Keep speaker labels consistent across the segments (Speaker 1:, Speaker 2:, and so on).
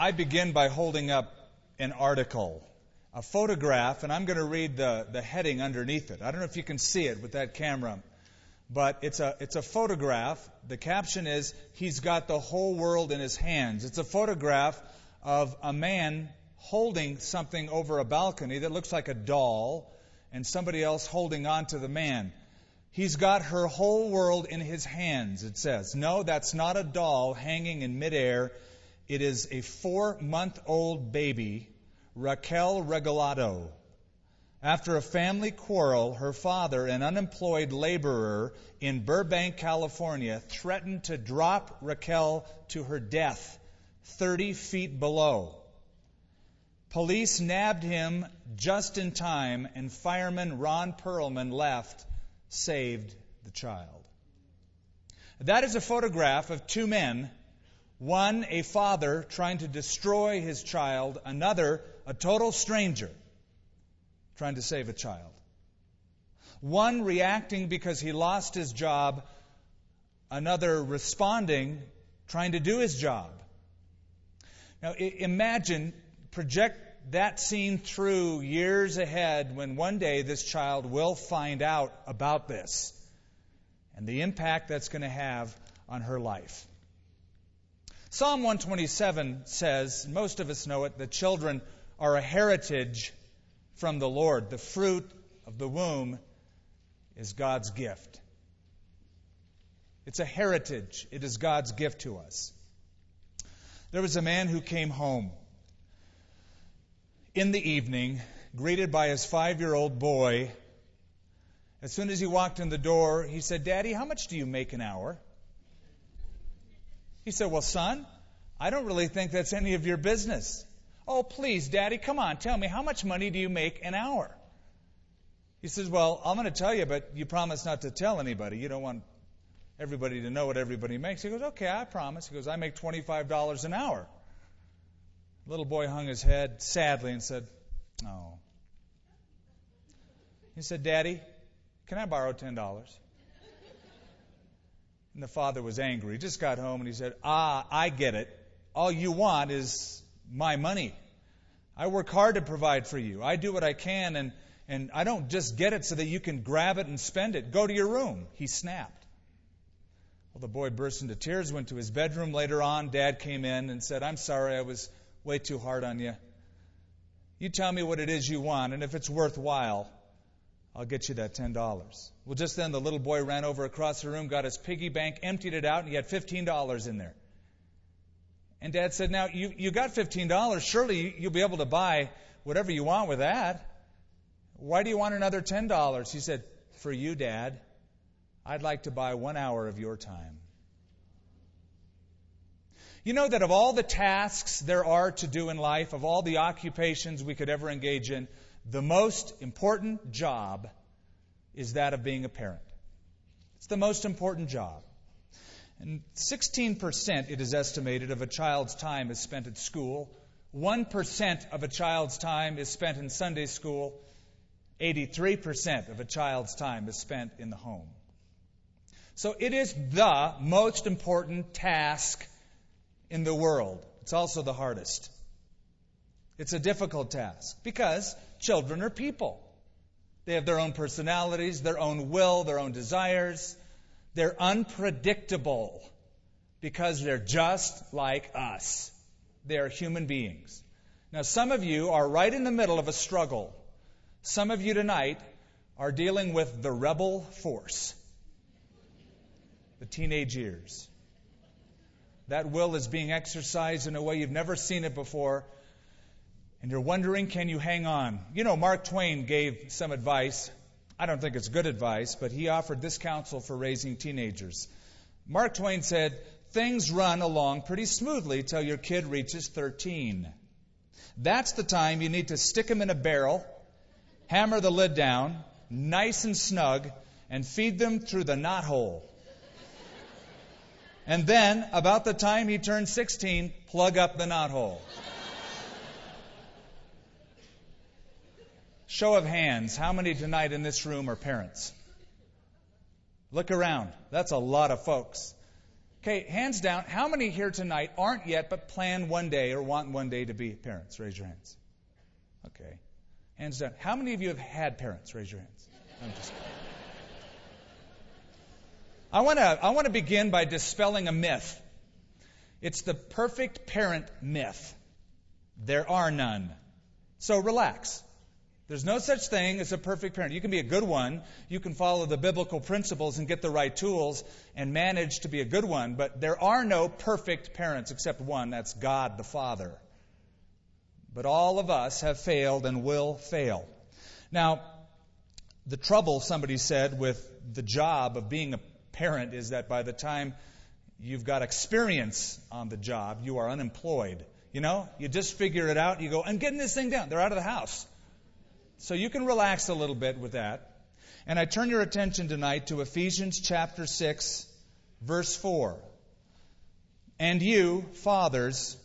Speaker 1: I begin by holding up an article, a photograph, and I'm going to read the, the heading underneath it. I don't know if you can see it with that camera, but it's a, it's a photograph. The caption is, He's got the whole world in His hands. It's a photograph of a man holding something over a balcony that looks like a doll, and somebody else holding on to the man. He's got her whole world in his hands, it says. No, that's not a doll hanging in midair. It is a four month old baby, Raquel Regalado. After a family quarrel, her father, an unemployed laborer in Burbank, California, threatened to drop Raquel to her death 30 feet below. Police nabbed him just in time, and fireman Ron Perlman left, saved the child. That is a photograph of two men one, a father trying to destroy his child, another, a total stranger trying to save a child. One reacting because he lost his job, another responding, trying to do his job. Now imagine, project that scene through years ahead when one day this child will find out about this and the impact that's going to have on her life. Psalm 127 says, most of us know it, that children are a heritage from the Lord. The fruit of the womb is God's gift. It's a heritage. It is God's gift to us. There was a man who came home in the evening, greeted by his five year old boy. As soon as he walked in the door, he said, Daddy, how much do you make an hour? He said, Well, son, I don't really think that's any of your business. Oh, please, Daddy, come on, tell me, how much money do you make an hour? He says, Well, I'm going to tell you, but you promise not to tell anybody. You don't want everybody to know what everybody makes. He goes, Okay, I promise. He goes, I make $25 an hour. The little boy hung his head sadly and said, Oh. He said, Daddy, can I borrow $10? And the father was angry. He just got home and he said, Ah, I get it. All you want is my money. I work hard to provide for you. I do what I can, and, and I don't just get it so that you can grab it and spend it. Go to your room. He snapped. Well, the boy burst into tears, went to his bedroom. Later on, dad came in and said, I'm sorry, I was way too hard on you. You tell me what it is you want, and if it's worthwhile, I'll get you that $10. Well, just then the little boy ran over across the room, got his piggy bank, emptied it out, and he had $15 in there. And dad said, Now, you, you got $15. Surely you'll be able to buy whatever you want with that. Why do you want another $10? He said, For you, dad, I'd like to buy one hour of your time. You know that of all the tasks there are to do in life, of all the occupations we could ever engage in, the most important job is that of being a parent. It's the most important job. And 16%, it is estimated, of a child's time is spent at school. 1% of a child's time is spent in Sunday school. 83% of a child's time is spent in the home. So it is the most important task in the world. It's also the hardest. It's a difficult task because children are people. They have their own personalities, their own will, their own desires. They're unpredictable because they're just like us. They are human beings. Now, some of you are right in the middle of a struggle. Some of you tonight are dealing with the rebel force, the teenage years. That will is being exercised in a way you've never seen it before. And you're wondering, can you hang on? You know, Mark Twain gave some advice. I don't think it's good advice, but he offered this counsel for raising teenagers. Mark Twain said, Things run along pretty smoothly till your kid reaches 13. That's the time you need to stick them in a barrel, hammer the lid down, nice and snug, and feed them through the knot hole. And then, about the time he turns 16, plug up the knothole. Show of hands, how many tonight in this room are parents? Look around. That's a lot of folks. Okay, hands down, how many here tonight aren't yet but plan one day or want one day to be parents? Raise your hands. Okay. Hands down. How many of you have had parents? Raise your hands. I'm just I want to I want to begin by dispelling a myth. It's the perfect parent myth. There are none. So relax. There's no such thing as a perfect parent. You can be a good one. You can follow the biblical principles and get the right tools and manage to be a good one. But there are no perfect parents except one. That's God the Father. But all of us have failed and will fail. Now, the trouble, somebody said, with the job of being a parent is that by the time you've got experience on the job, you are unemployed. You know, you just figure it out. You go, I'm getting this thing down. They're out of the house. So you can relax a little bit with that. And I turn your attention tonight to Ephesians chapter 6, verse 4. And you, fathers,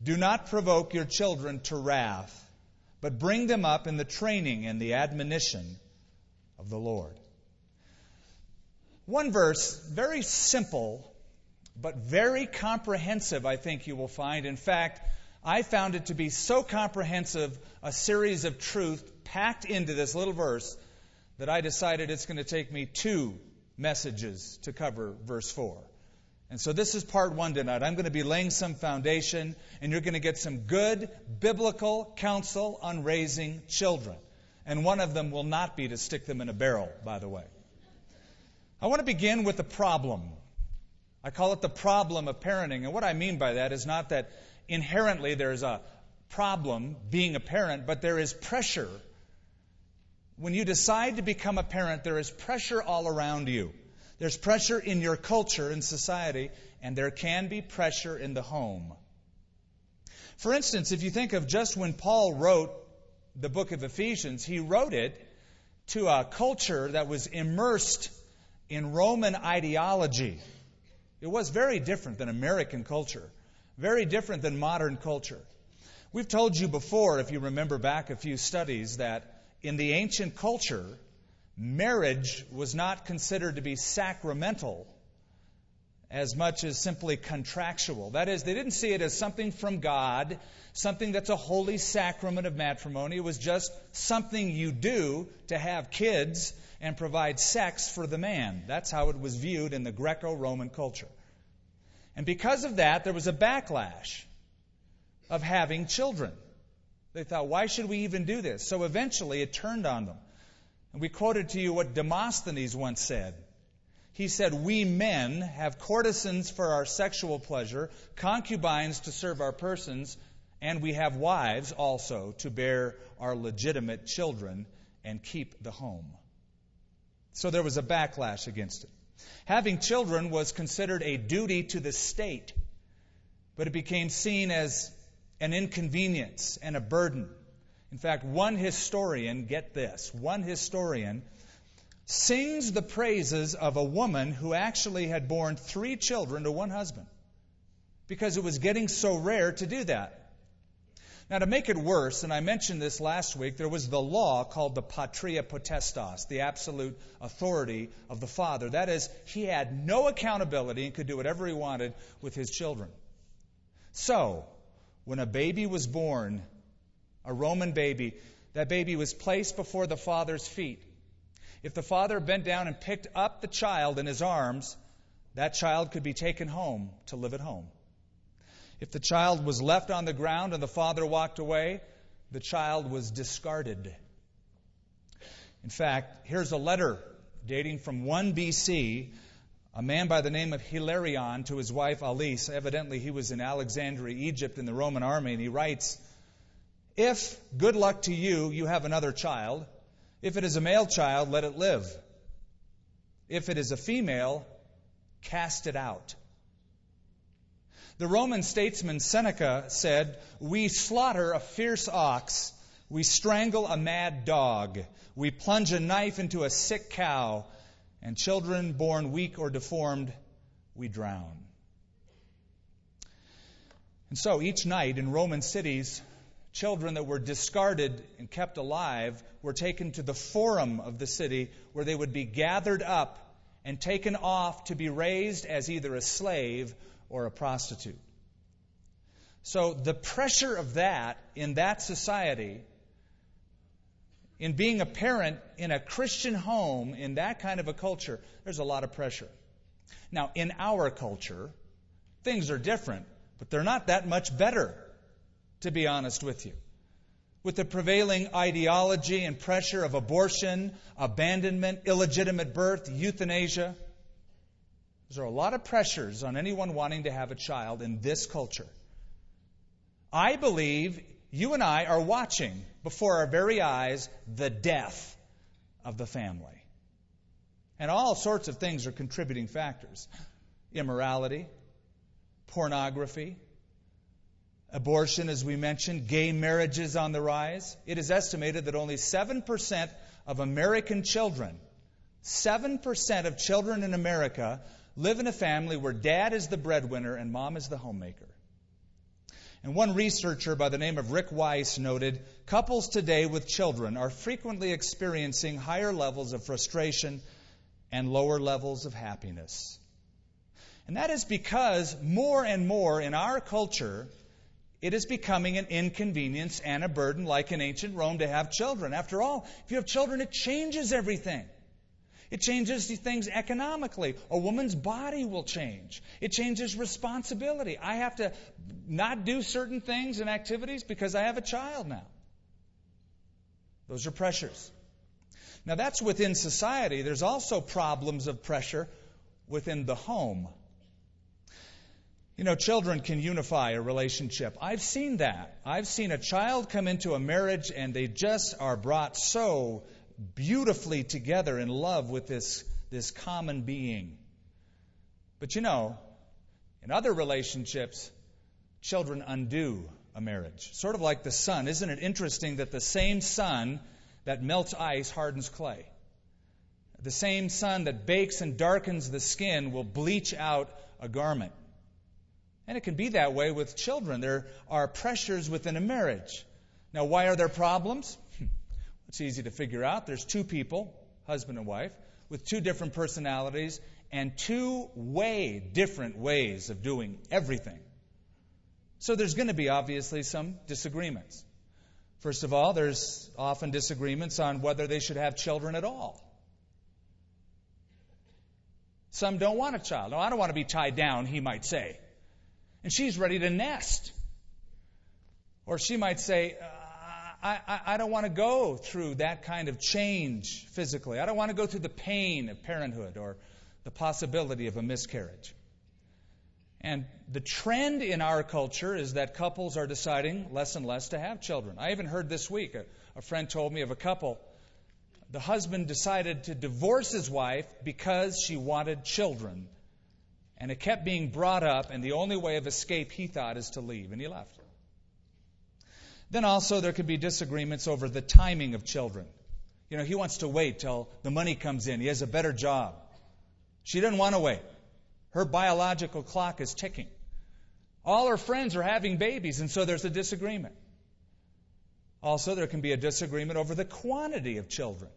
Speaker 1: do not provoke your children to wrath, but bring them up in the training and the admonition of the Lord. One verse, very simple, but very comprehensive, I think you will find. In fact, I found it to be so comprehensive, a series of truth packed into this little verse, that I decided it's going to take me two messages to cover verse 4. And so this is part one tonight. I'm going to be laying some foundation, and you're going to get some good biblical counsel on raising children. And one of them will not be to stick them in a barrel, by the way. I want to begin with the problem. I call it the problem of parenting. And what I mean by that is not that inherently there's a problem being a parent, but there is pressure. When you decide to become a parent, there is pressure all around you. There's pressure in your culture and society, and there can be pressure in the home. For instance, if you think of just when Paul wrote the book of Ephesians, he wrote it to a culture that was immersed in Roman ideology. It was very different than American culture. Very different than modern culture. We've told you before, if you remember back a few studies, that in the ancient culture, marriage was not considered to be sacramental as much as simply contractual. That is, they didn't see it as something from God, something that's a holy sacrament of matrimony. It was just something you do to have kids and provide sex for the man. That's how it was viewed in the Greco Roman culture. And because of that, there was a backlash of having children. They thought, why should we even do this? So eventually it turned on them. And we quoted to you what Demosthenes once said. He said, We men have courtesans for our sexual pleasure, concubines to serve our persons, and we have wives also to bear our legitimate children and keep the home. So there was a backlash against it. Having children was considered a duty to the state, but it became seen as an inconvenience and a burden. In fact, one historian, get this, one historian sings the praises of a woman who actually had borne three children to one husband because it was getting so rare to do that. Now, to make it worse, and I mentioned this last week, there was the law called the patria potestas, the absolute authority of the father. That is, he had no accountability and could do whatever he wanted with his children. So, when a baby was born, a Roman baby, that baby was placed before the father's feet. If the father bent down and picked up the child in his arms, that child could be taken home to live at home. If the child was left on the ground and the father walked away, the child was discarded. In fact, here's a letter dating from 1 BC, a man by the name of Hilarion to his wife Alice. Evidently, he was in Alexandria, Egypt, in the Roman army, and he writes If, good luck to you, you have another child, if it is a male child, let it live. If it is a female, cast it out. The Roman statesman Seneca said, We slaughter a fierce ox, we strangle a mad dog, we plunge a knife into a sick cow, and children born weak or deformed, we drown. And so each night in Roman cities, children that were discarded and kept alive were taken to the forum of the city where they would be gathered up and taken off to be raised as either a slave or a prostitute. So the pressure of that in that society, in being a parent in a Christian home in that kind of a culture, there's a lot of pressure. Now, in our culture, things are different, but they're not that much better, to be honest with you with the prevailing ideology and pressure of abortion, abandonment, illegitimate birth, euthanasia. There are a lot of pressures on anyone wanting to have a child in this culture. I believe you and I are watching before our very eyes the death of the family. And all sorts of things are contributing factors immorality, pornography, Abortion, as we mentioned, gay marriages on the rise. It is estimated that only 7% of American children, 7% of children in America, live in a family where dad is the breadwinner and mom is the homemaker. And one researcher by the name of Rick Weiss noted couples today with children are frequently experiencing higher levels of frustration and lower levels of happiness. And that is because more and more in our culture, it is becoming an inconvenience and a burden, like in ancient Rome, to have children. After all, if you have children, it changes everything. It changes things economically. A woman's body will change. It changes responsibility. I have to not do certain things and activities because I have a child now. Those are pressures. Now, that's within society. There's also problems of pressure within the home. You know, children can unify a relationship. I've seen that. I've seen a child come into a marriage and they just are brought so beautifully together in love with this, this common being. But you know, in other relationships, children undo a marriage. Sort of like the sun. Isn't it interesting that the same sun that melts ice hardens clay? The same sun that bakes and darkens the skin will bleach out a garment. And it can be that way with children. There are pressures within a marriage. Now, why are there problems? It's easy to figure out. There's two people, husband and wife, with two different personalities and two way different ways of doing everything. So there's going to be obviously some disagreements. First of all, there's often disagreements on whether they should have children at all. Some don't want a child. No, I don't want to be tied down, he might say and she's ready to nest. Or she might say, I, I, I don't want to go through that kind of change physically. I don't want to go through the pain of parenthood or the possibility of a miscarriage. And the trend in our culture is that couples are deciding less and less to have children. I even heard this week, a, a friend told me of a couple. The husband decided to divorce his wife because she wanted children. And it kept being brought up, and the only way of escape, he thought, is to leave. And he left. Then also, there could be disagreements over the timing of children. You know, he wants to wait till the money comes in, he has a better job. She doesn't want to wait. Her biological clock is ticking. All her friends are having babies, and so there's a disagreement. Also, there can be a disagreement over the quantity of children.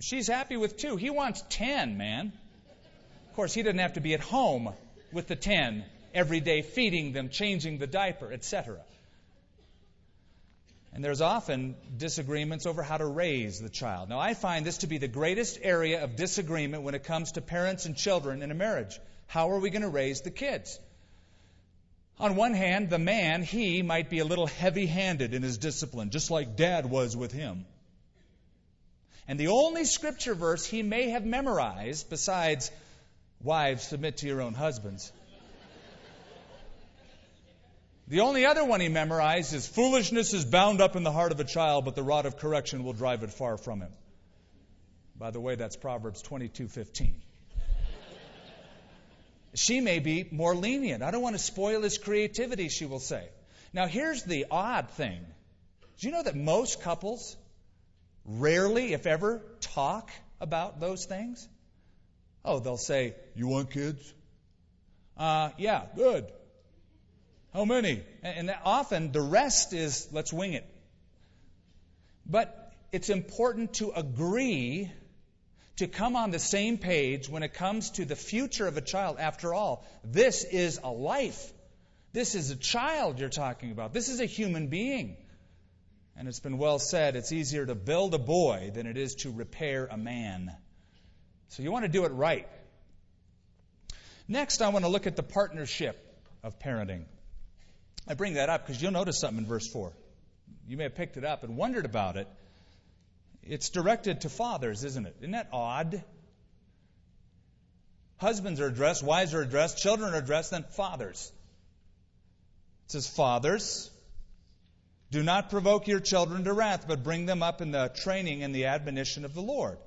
Speaker 1: She's happy with two. He wants ten, man. Of course, he doesn't have to be at home with the ten every day, feeding them, changing the diaper, etc. And there's often disagreements over how to raise the child. Now, I find this to be the greatest area of disagreement when it comes to parents and children in a marriage. How are we going to raise the kids? On one hand, the man, he might be a little heavy handed in his discipline, just like dad was with him. And the only scripture verse he may have memorized, besides Wives, submit to your own husbands. The only other one he memorized is foolishness is bound up in the heart of a child, but the rod of correction will drive it far from him. By the way, that's Proverbs 22:15. she may be more lenient. I don't want to spoil his creativity, she will say. Now, here's the odd thing. Do you know that most couples rarely, if ever, talk about those things? Oh, they'll say, You want kids? Uh, yeah, good. How many? And often the rest is, let's wing it. But it's important to agree to come on the same page when it comes to the future of a child. After all, this is a life. This is a child you're talking about. This is a human being. And it's been well said it's easier to build a boy than it is to repair a man. So you want to do it right. Next, I want to look at the partnership of parenting. I bring that up because you'll notice something in verse 4. You may have picked it up and wondered about it. It's directed to fathers, isn't it? Isn't that odd? Husbands are addressed, wives are addressed, children are addressed, then fathers. It says, Fathers, do not provoke your children to wrath, but bring them up in the training and the admonition of the Lord.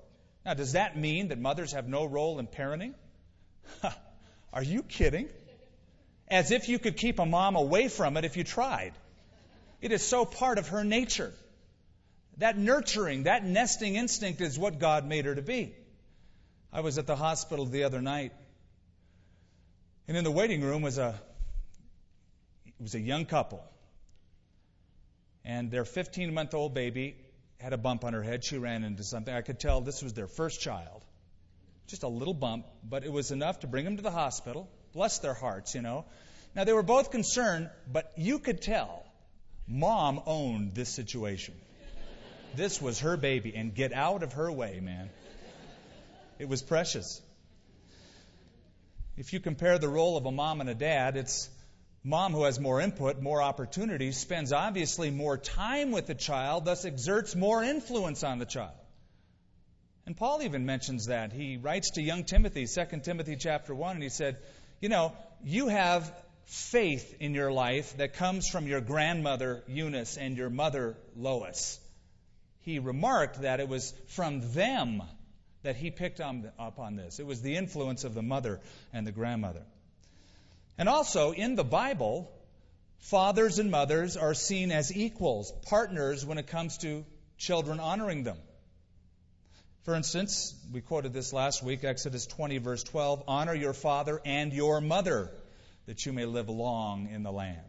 Speaker 1: Now, does that mean that mothers have no role in parenting? Are you kidding? As if you could keep a mom away from it if you tried. It is so part of her nature. That nurturing, that nesting instinct is what God made her to be. I was at the hospital the other night, and in the waiting room was a it was a young couple. And their 15 month old baby had a bump on her head. She ran into something. I could tell this was their first child. Just a little bump, but it was enough to bring them to the hospital. Bless their hearts, you know. Now, they were both concerned, but you could tell mom owned this situation. This was her baby, and get out of her way, man. It was precious. If you compare the role of a mom and a dad, it's mom who has more input, more opportunities, spends obviously more time with the child, thus exerts more influence on the child. And Paul even mentions that. He writes to young Timothy, 2 Timothy chapter 1, and he said, You know, you have faith in your life that comes from your grandmother Eunice and your mother Lois he remarked that it was from them that he picked on, up on this. It was the influence of the mother and the grandmother. And also, in the Bible, fathers and mothers are seen as equals, partners when it comes to children honoring them. For instance, we quoted this last week, Exodus 20, verse 12 Honor your father and your mother, that you may live long in the land.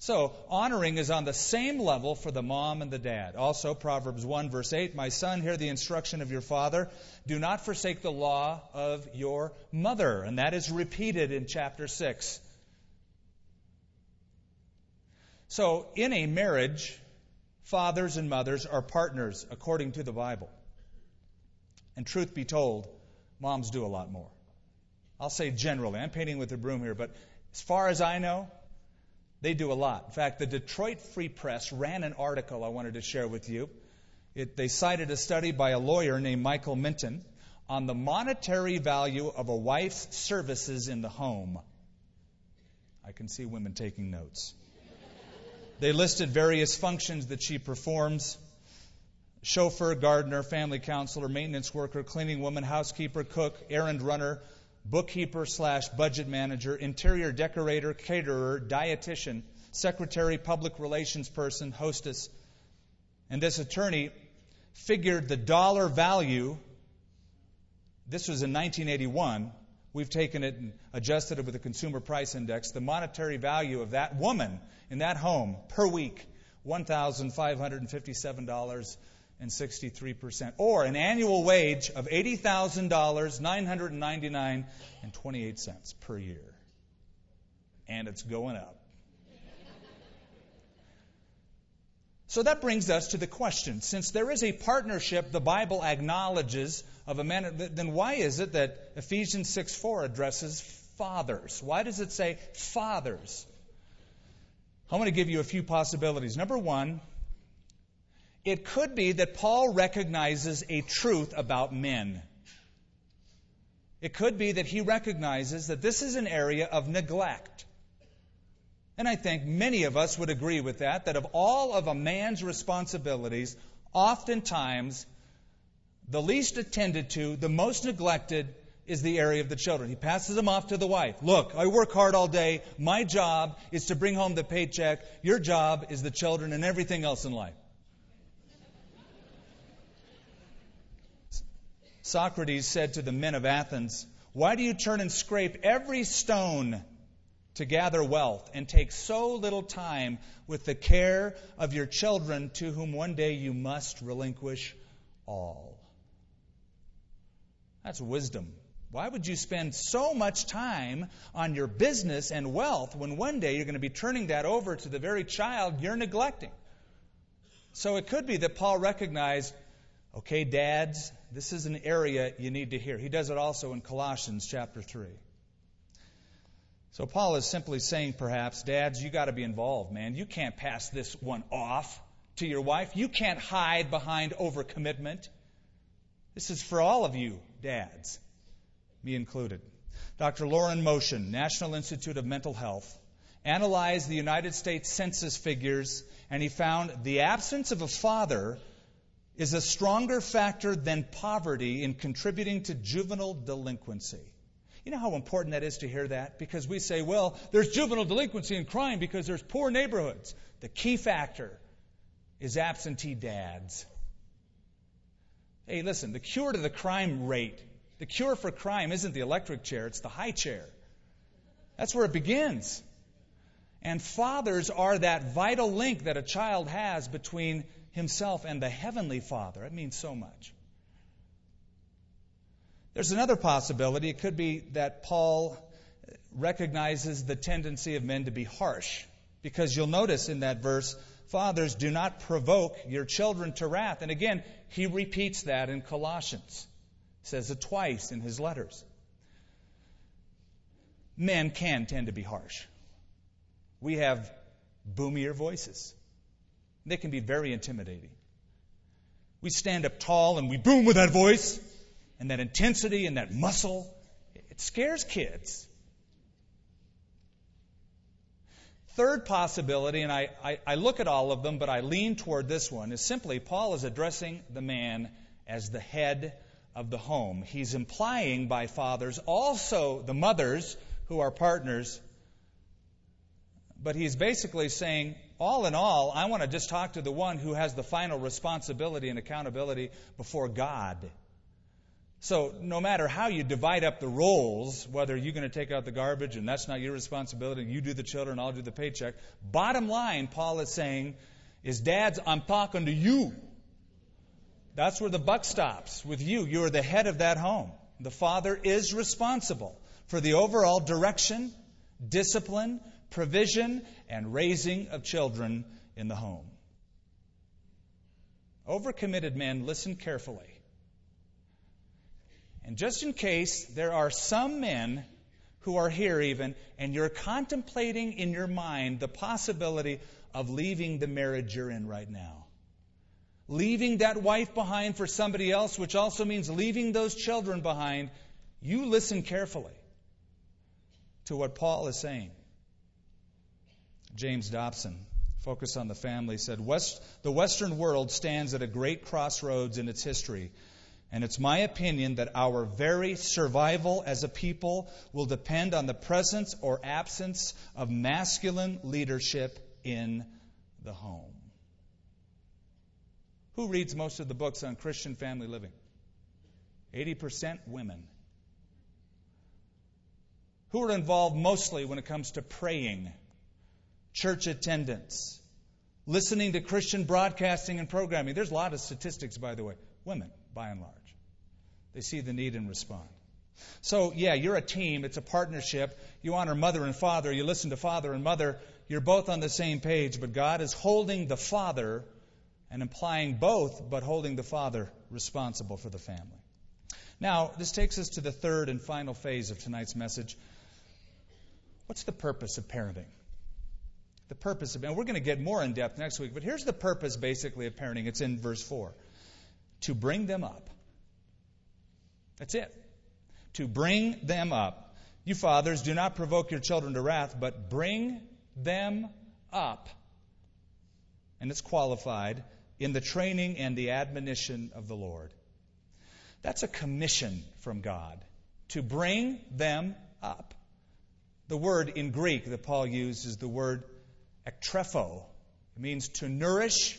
Speaker 1: So, honoring is on the same level for the mom and the dad. Also, Proverbs 1, verse 8 My son, hear the instruction of your father. Do not forsake the law of your mother. And that is repeated in chapter 6. So, in a marriage, fathers and mothers are partners according to the Bible. And truth be told, moms do a lot more. I'll say generally, I'm painting with a broom here, but as far as I know, they do a lot. In fact, the Detroit Free Press ran an article I wanted to share with you. It, they cited a study by a lawyer named Michael Minton on the monetary value of a wife's services in the home. I can see women taking notes. They listed various functions that she performs chauffeur, gardener, family counselor, maintenance worker, cleaning woman, housekeeper, cook, errand runner, bookkeeper slash budget manager, interior decorator, caterer, dietitian, secretary, public relations person, hostess. And this attorney figured the dollar value, this was in 1981. We've taken it and adjusted it with the consumer price index. The monetary value of that woman in that home per week, $1,557 and 63%, or an annual wage of $80,000, 999 and 28 cents per year. And it's going up. So that brings us to the question since there is a partnership the Bible acknowledges of a man, then why is it that Ephesians 6 4 addresses fathers? Why does it say fathers? I'm going to give you a few possibilities. Number one, it could be that Paul recognizes a truth about men. It could be that he recognizes that this is an area of neglect. And I think many of us would agree with that, that of all of a man's responsibilities, oftentimes the least attended to, the most neglected, is the area of the children. He passes them off to the wife. Look, I work hard all day. My job is to bring home the paycheck. Your job is the children and everything else in life. Socrates said to the men of Athens, Why do you turn and scrape every stone to gather wealth and take so little time with the care of your children to whom one day you must relinquish all? That's wisdom. Why would you spend so much time on your business and wealth when one day you're going to be turning that over to the very child you're neglecting? So it could be that Paul recognized, okay, dads, this is an area you need to hear. He does it also in Colossians chapter 3. So Paul is simply saying, perhaps, dads, you got to be involved, man. You can't pass this one off to your wife. You can't hide behind overcommitment. This is for all of you, dads, me included. Dr. Lauren Motion, National Institute of Mental Health, analyzed the United States Census figures, and he found the absence of a father is a stronger factor than poverty in contributing to juvenile delinquency. You know how important that is to hear that? Because we say, well, there's juvenile delinquency and crime because there's poor neighborhoods. The key factor is absentee dads. Hey, listen, the cure to the crime rate, the cure for crime isn't the electric chair, it's the high chair. That's where it begins. And fathers are that vital link that a child has between himself and the Heavenly Father. It means so much. There's another possibility. It could be that Paul recognizes the tendency of men to be harsh. Because you'll notice in that verse, fathers, do not provoke your children to wrath. And again, he repeats that in Colossians. He says it twice in his letters. Men can tend to be harsh. We have boomier voices. They can be very intimidating. We stand up tall and we boom with that voice and that intensity and that muscle. It scares kids. Third possibility, and I, I, I, look at all of them, but I lean toward this one, is simply Paul is addressing the man as the head of the home. He's implying by fathers also the mothers who are partners, but he's basically saying all in all, I want to just talk to the one who has the final responsibility and accountability before God. So, no matter how you divide up the roles, whether you're going to take out the garbage and that's not your responsibility, you do the children, I'll do the paycheck. Bottom line, Paul is saying, is dads, I'm talking to you. That's where the buck stops with you. You're the head of that home. The father is responsible for the overall direction, discipline, provision, and raising of children in the home. Overcommitted men, listen carefully. And just in case there are some men who are here even, and you're contemplating in your mind the possibility of leaving the marriage you're in right now. Leaving that wife behind for somebody else, which also means leaving those children behind, you listen carefully to what Paul is saying. James Dobson, focus on the family, said West, the Western world stands at a great crossroads in its history. And it's my opinion that our very survival as a people will depend on the presence or absence of masculine leadership in the home. Who reads most of the books on Christian family living? 80% women. Who are involved mostly when it comes to praying? Church attendance, listening to Christian broadcasting and programming. There's a lot of statistics, by the way. Women, by and large. They see the need and respond. So, yeah, you're a team. It's a partnership. You honor mother and father. You listen to father and mother. You're both on the same page, but God is holding the father and implying both, but holding the father responsible for the family. Now, this takes us to the third and final phase of tonight's message. What's the purpose of parenting? The purpose of, and we're going to get more in depth next week, but here's the purpose basically of parenting. It's in verse 4 to bring them up. That's it. To bring them up. You fathers, do not provoke your children to wrath, but bring them up. And it's qualified in the training and the admonition of the Lord. That's a commission from God to bring them up. The word in Greek that Paul used is the word ektrepho. It means to nourish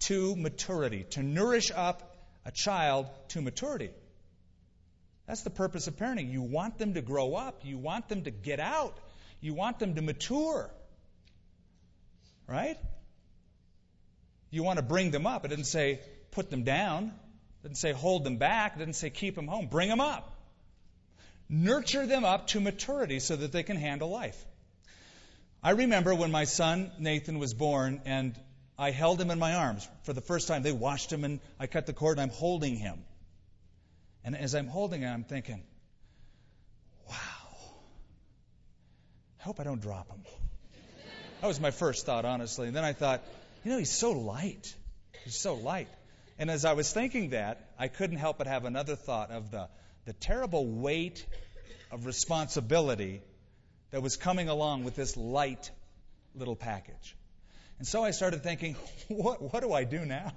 Speaker 1: to maturity, to nourish up a child to maturity. That's the purpose of parenting. You want them to grow up, you want them to get out, you want them to mature. Right? You want to bring them up. It didn't say put them down. It doesn't say hold them back. It doesn't say keep them home. Bring them up. Nurture them up to maturity so that they can handle life. I remember when my son Nathan was born and I held him in my arms for the first time. They washed him and I cut the cord and I'm holding him. And as I'm holding him, I'm thinking, wow, I hope I don't drop him. That was my first thought, honestly. And then I thought, you know, he's so light. He's so light. And as I was thinking that, I couldn't help but have another thought of the, the terrible weight of responsibility that was coming along with this light little package. And so I started thinking, what, what do I do now?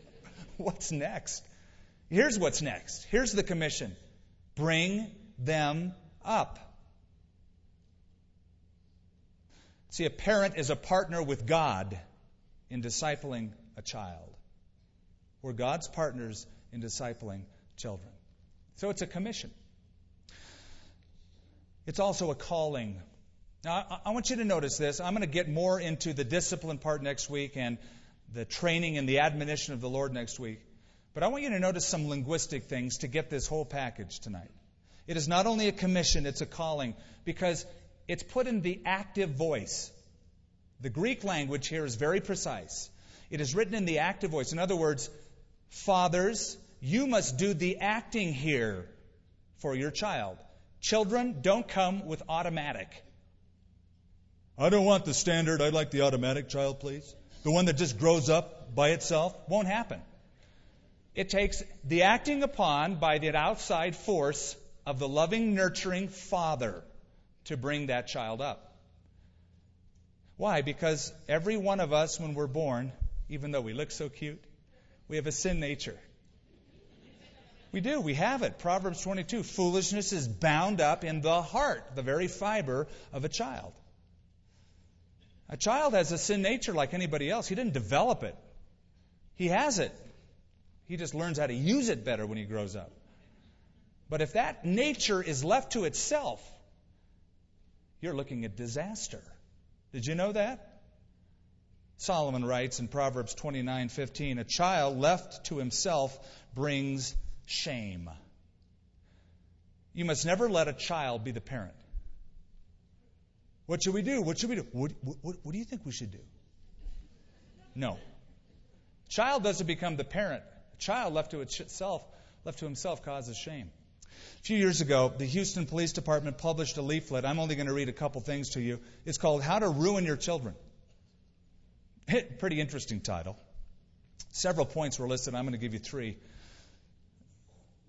Speaker 1: What's next? Here's what's next. Here's the commission bring them up. See, a parent is a partner with God in discipling a child. We're God's partners in discipling children. So it's a commission. It's also a calling. Now, I want you to notice this. I'm going to get more into the discipline part next week and the training and the admonition of the Lord next week. But I want you to notice some linguistic things to get this whole package tonight. It is not only a commission, it's a calling because it's put in the active voice. The Greek language here is very precise. It is written in the active voice. In other words, fathers, you must do the acting here for your child. Children don't come with automatic. I don't want the standard. I'd like the automatic child, please. The one that just grows up by itself won't happen. It takes the acting upon by the outside force of the loving, nurturing father to bring that child up. Why? Because every one of us, when we're born, even though we look so cute, we have a sin nature. We do. We have it. Proverbs 22. Foolishness is bound up in the heart, the very fiber of a child. A child has a sin nature like anybody else. He didn't develop it. He has it. He just learns how to use it better when he grows up. But if that nature is left to itself, you're looking at disaster. Did you know that? Solomon writes in Proverbs 29:15, "A child left to himself brings shame." You must never let a child be the parent. What should we do? What should we do? What, what, what do you think we should do? No. Child doesn't become the parent. A child left to itself, left to himself, causes shame. A few years ago, the Houston Police Department published a leaflet. I'm only going to read a couple things to you. It's called How to Ruin Your Children. Pretty interesting title. Several points were listed. I'm going to give you three.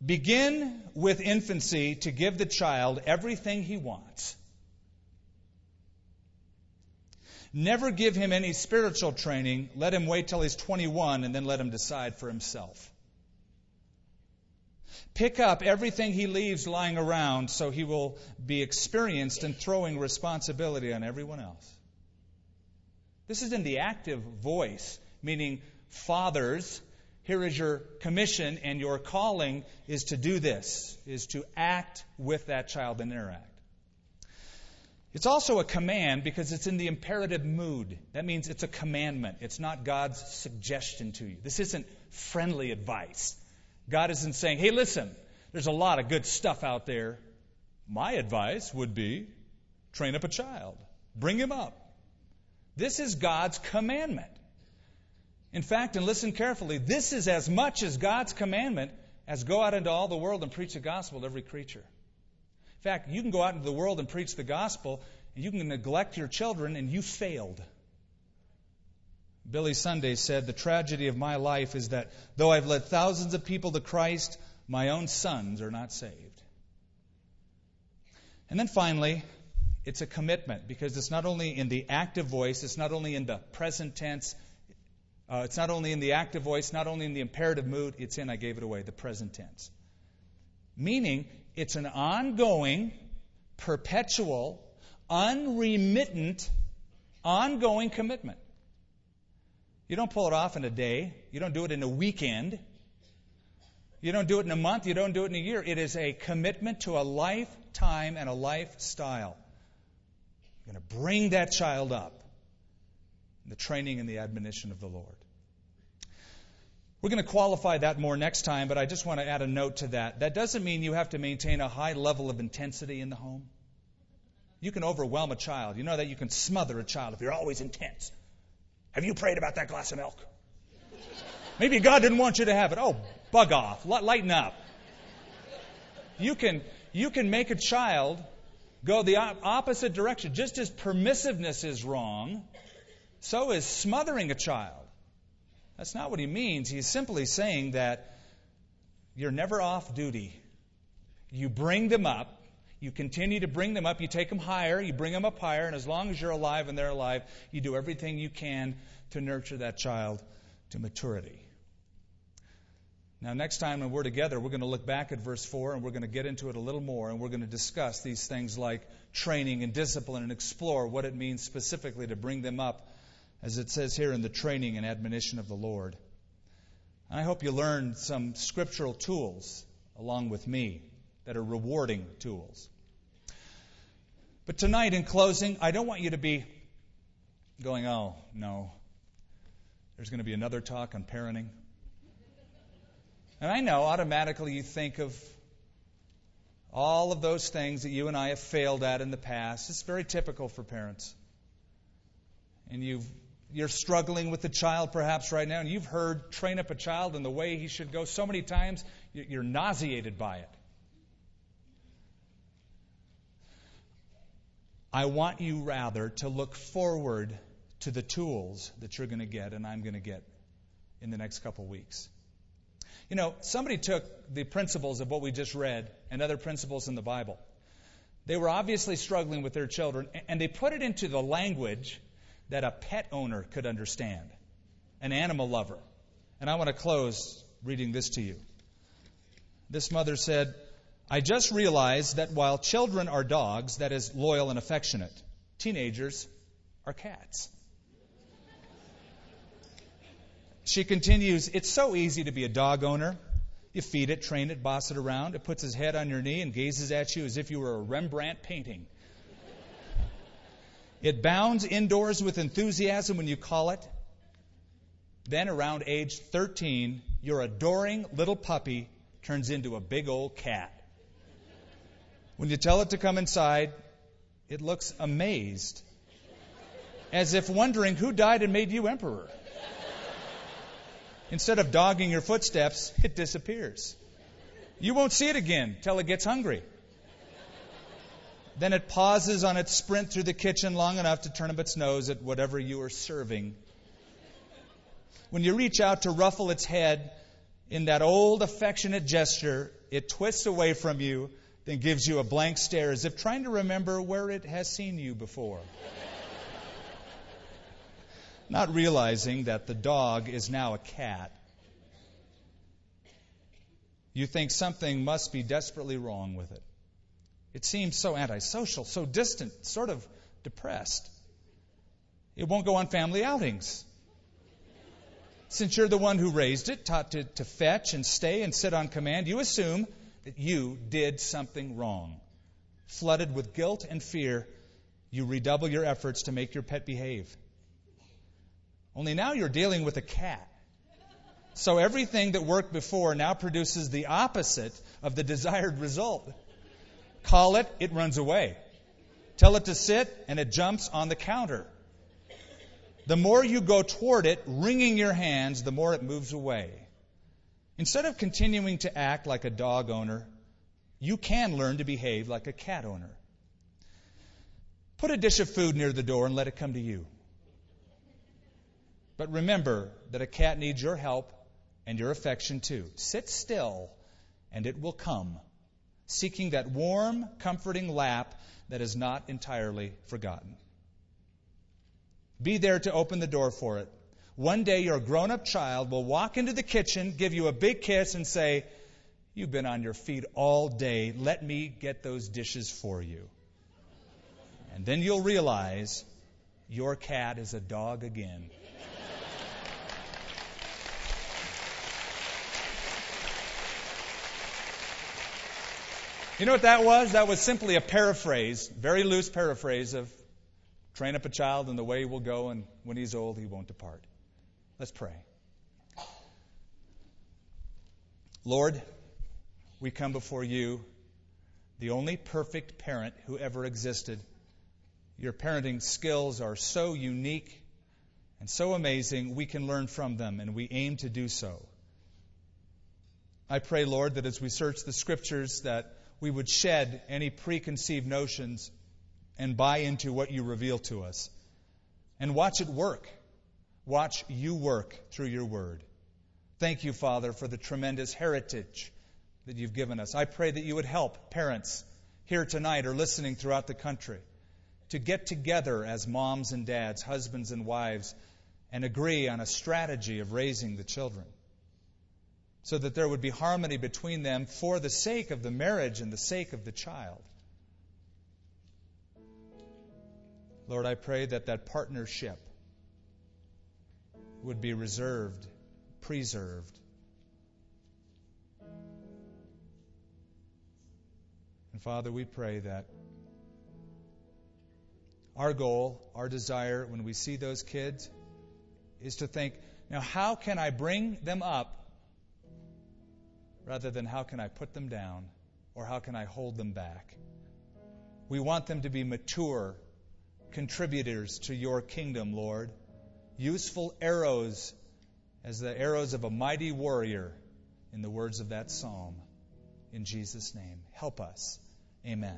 Speaker 1: Begin with infancy to give the child everything he wants. Never give him any spiritual training. Let him wait till he's 21 and then let him decide for himself. Pick up everything he leaves lying around so he will be experienced in throwing responsibility on everyone else. This is in the active voice, meaning fathers, here is your commission and your calling is to do this, is to act with that child and interact. It's also a command because it's in the imperative mood. That means it's a commandment. It's not God's suggestion to you. This isn't friendly advice. God isn't saying, hey, listen, there's a lot of good stuff out there. My advice would be train up a child, bring him up. This is God's commandment. In fact, and listen carefully, this is as much as God's commandment as go out into all the world and preach the gospel to every creature. In fact, you can go out into the world and preach the gospel, and you can neglect your children, and you failed. Billy Sunday said, The tragedy of my life is that though I've led thousands of people to Christ, my own sons are not saved. And then finally, it's a commitment because it's not only in the active voice, it's not only in the present tense, uh, it's not only in the active voice, not only in the imperative mood, it's in, I gave it away, the present tense. Meaning, it's an ongoing, perpetual, unremittent, ongoing commitment. You don't pull it off in a day. You don't do it in a weekend. You don't do it in a month. You don't do it in a year. It is a commitment to a lifetime and a lifestyle. You're going to bring that child up the training and the admonition of the Lord. We're going to qualify that more next time, but I just want to add a note to that. That doesn't mean you have to maintain a high level of intensity in the home. You can overwhelm a child. You know that you can smother a child if you're always intense. Have you prayed about that glass of milk? Maybe God didn't want you to have it. Oh, bug off. Lighten up. You can, you can make a child go the opposite direction. Just as permissiveness is wrong, so is smothering a child. That's not what he means. He's simply saying that you're never off duty. You bring them up. You continue to bring them up. You take them higher. You bring them up higher. And as long as you're alive and they're alive, you do everything you can to nurture that child to maturity. Now, next time when we're together, we're going to look back at verse 4 and we're going to get into it a little more and we're going to discuss these things like training and discipline and explore what it means specifically to bring them up as it says here in the training and admonition of the Lord. I hope you learned some scriptural tools along with me that are rewarding tools. But tonight, in closing, I don't want you to be going, oh, no, there's going to be another talk on parenting. And I know automatically you think of all of those things that you and I have failed at in the past. It's very typical for parents. And you've you're struggling with a child perhaps right now, and you've heard train up a child in the way he should go so many times, you're nauseated by it. I want you rather to look forward to the tools that you're going to get and I'm going to get in the next couple weeks. You know, somebody took the principles of what we just read and other principles in the Bible. They were obviously struggling with their children, and they put it into the language that a pet owner could understand, an animal lover. And I want to close reading this to you. This mother said, I just realized that while children are dogs, that is, loyal and affectionate, teenagers are cats. She continues, It's so easy to be a dog owner. You feed it, train it, boss it around. It puts its head on your knee and gazes at you as if you were a Rembrandt painting. It bounds indoors with enthusiasm when you call it. Then, around age 13, your adoring little puppy turns into a big old cat. When you tell it to come inside, it looks amazed, as if wondering who died and made you emperor. Instead of dogging your footsteps, it disappears. You won't see it again till it gets hungry. Then it pauses on its sprint through the kitchen long enough to turn up its nose at whatever you are serving. When you reach out to ruffle its head in that old affectionate gesture, it twists away from you, then gives you a blank stare as if trying to remember where it has seen you before. Not realizing that the dog is now a cat. You think something must be desperately wrong with it. It seems so antisocial, so distant, sort of depressed. It won't go on family outings. Since you're the one who raised it, taught to, to fetch and stay and sit on command, you assume that you did something wrong. Flooded with guilt and fear, you redouble your efforts to make your pet behave. Only now you're dealing with a cat. So everything that worked before now produces the opposite of the desired result. Call it, it runs away. Tell it to sit, and it jumps on the counter. The more you go toward it, wringing your hands, the more it moves away. Instead of continuing to act like a dog owner, you can learn to behave like a cat owner. Put a dish of food near the door and let it come to you. But remember that a cat needs your help and your affection too. Sit still, and it will come seeking that warm, comforting lap that is not entirely forgotten. Be there to open the door for it. One day your grown up child will walk into the kitchen, give you a big kiss, and say, You've been on your feet all day. Let me get those dishes for you. And then you'll realize your cat is a dog again. You know what that was? That was simply a paraphrase, very loose paraphrase of train up a child in the way he will go, and when he's old, he won't depart. Let's pray. Lord, we come before you, the only perfect parent who ever existed. Your parenting skills are so unique and so amazing, we can learn from them, and we aim to do so. I pray, Lord, that as we search the scriptures, that we would shed any preconceived notions and buy into what you reveal to us. And watch it work. Watch you work through your word. Thank you, Father, for the tremendous heritage that you've given us. I pray that you would help parents here tonight or listening throughout the country to get together as moms and dads, husbands and wives, and agree on a strategy of raising the children so that there would be harmony between them for the sake of the marriage and the sake of the child. Lord, I pray that that partnership would be reserved, preserved. And Father, we pray that our goal, our desire when we see those kids is to think, now how can I bring them up rather than how can I put them down or how can I hold them back? We want them to be mature contributors to your kingdom, Lord. Useful arrows as the arrows of a mighty warrior, in the words of that psalm. In Jesus' name. Help us. Amen.